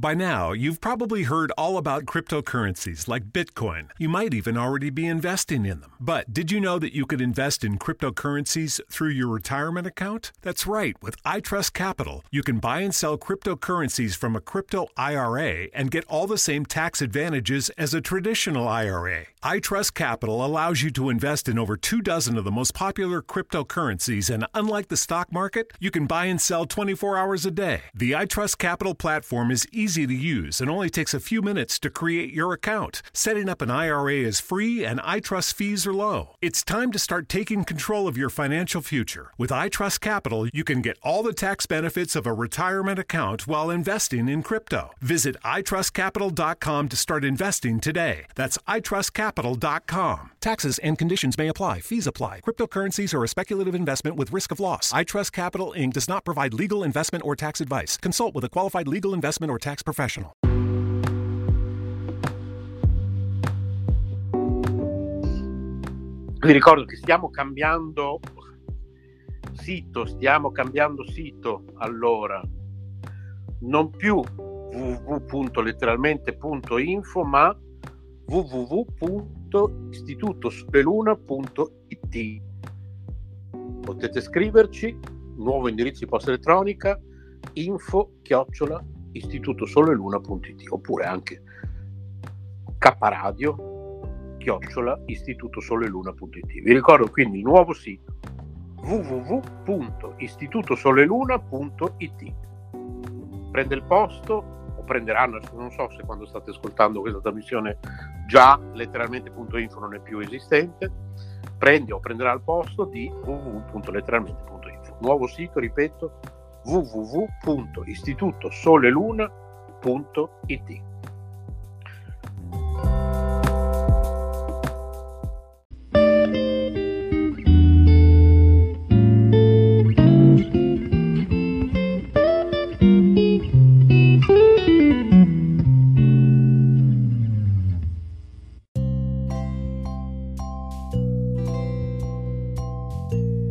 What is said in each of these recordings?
By now, you've probably heard all about cryptocurrencies like Bitcoin. You might even already be investing in them. But did you know that you could invest in cryptocurrencies through your retirement account? That's right. With iTrust Capital, you can buy and sell cryptocurrencies from a crypto IRA and get all the same tax advantages as a traditional IRA. iTrust Capital allows you to invest in over two dozen of the most popular cryptocurrencies, and unlike the stock market, you can buy and sell 24 hours a day. The iTrust Capital platform is easy to use and only takes a few minutes to create your account. Setting up an IRA is free and iTrust fees are low. It's time to start taking control of your financial future. With iTrust Capital, you can get all the tax benefits of a retirement account while investing in crypto. Visit itrustcapital.com to start investing today. That's itrustcapital.com. Taxes and conditions may apply. Fees apply. Cryptocurrencies are a speculative investment with risk of loss. iTrust Capital Inc. does not provide legal investment or tax advice. Consult with a qualified legal investment or tax professional. Vi ricordo che stiamo cambiando sito, stiamo cambiando sito allora, non più www.letteralmente.info ma www.istitutosoleluna.it potete scriverci nuovo indirizzo di posta elettronica info chiocciola istitutosoleluna.it oppure anche caparadio chiocciola istitutosoleluna.it vi ricordo quindi il nuovo sito www.istitutosoleluna.it prende il posto prenderanno, non so se quando state ascoltando questa trasmissione già letteralmente.info non è più esistente, prende o prenderà il posto di www.letteralmente.info. Nuovo sito, ripeto, www.istitutosoleluna.it.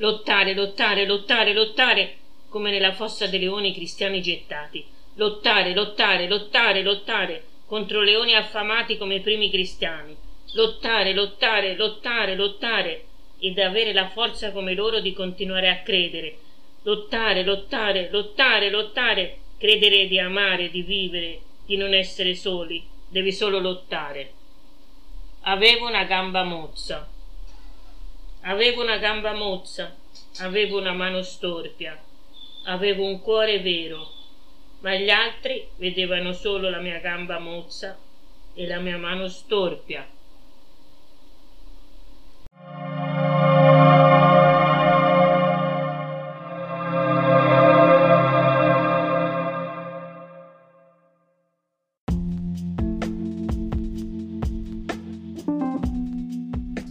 Lottare, lottare, lottare, lottare, come nella fossa dei leoni cristiani gettati. Lottare, lottare, lottare, lottare contro leoni affamati come i primi cristiani. Lottare, lottare, lottare, lottare ed avere la forza come loro di continuare a credere. Lottare, lottare, lottare, lottare, credere di amare, di vivere, di non essere soli. Devi solo lottare. Avevo una gamba mozza. Avevo una gamba mozza, avevo una mano storpia, avevo un cuore vero, ma gli altri vedevano solo la mia gamba mozza e la mia mano storpia.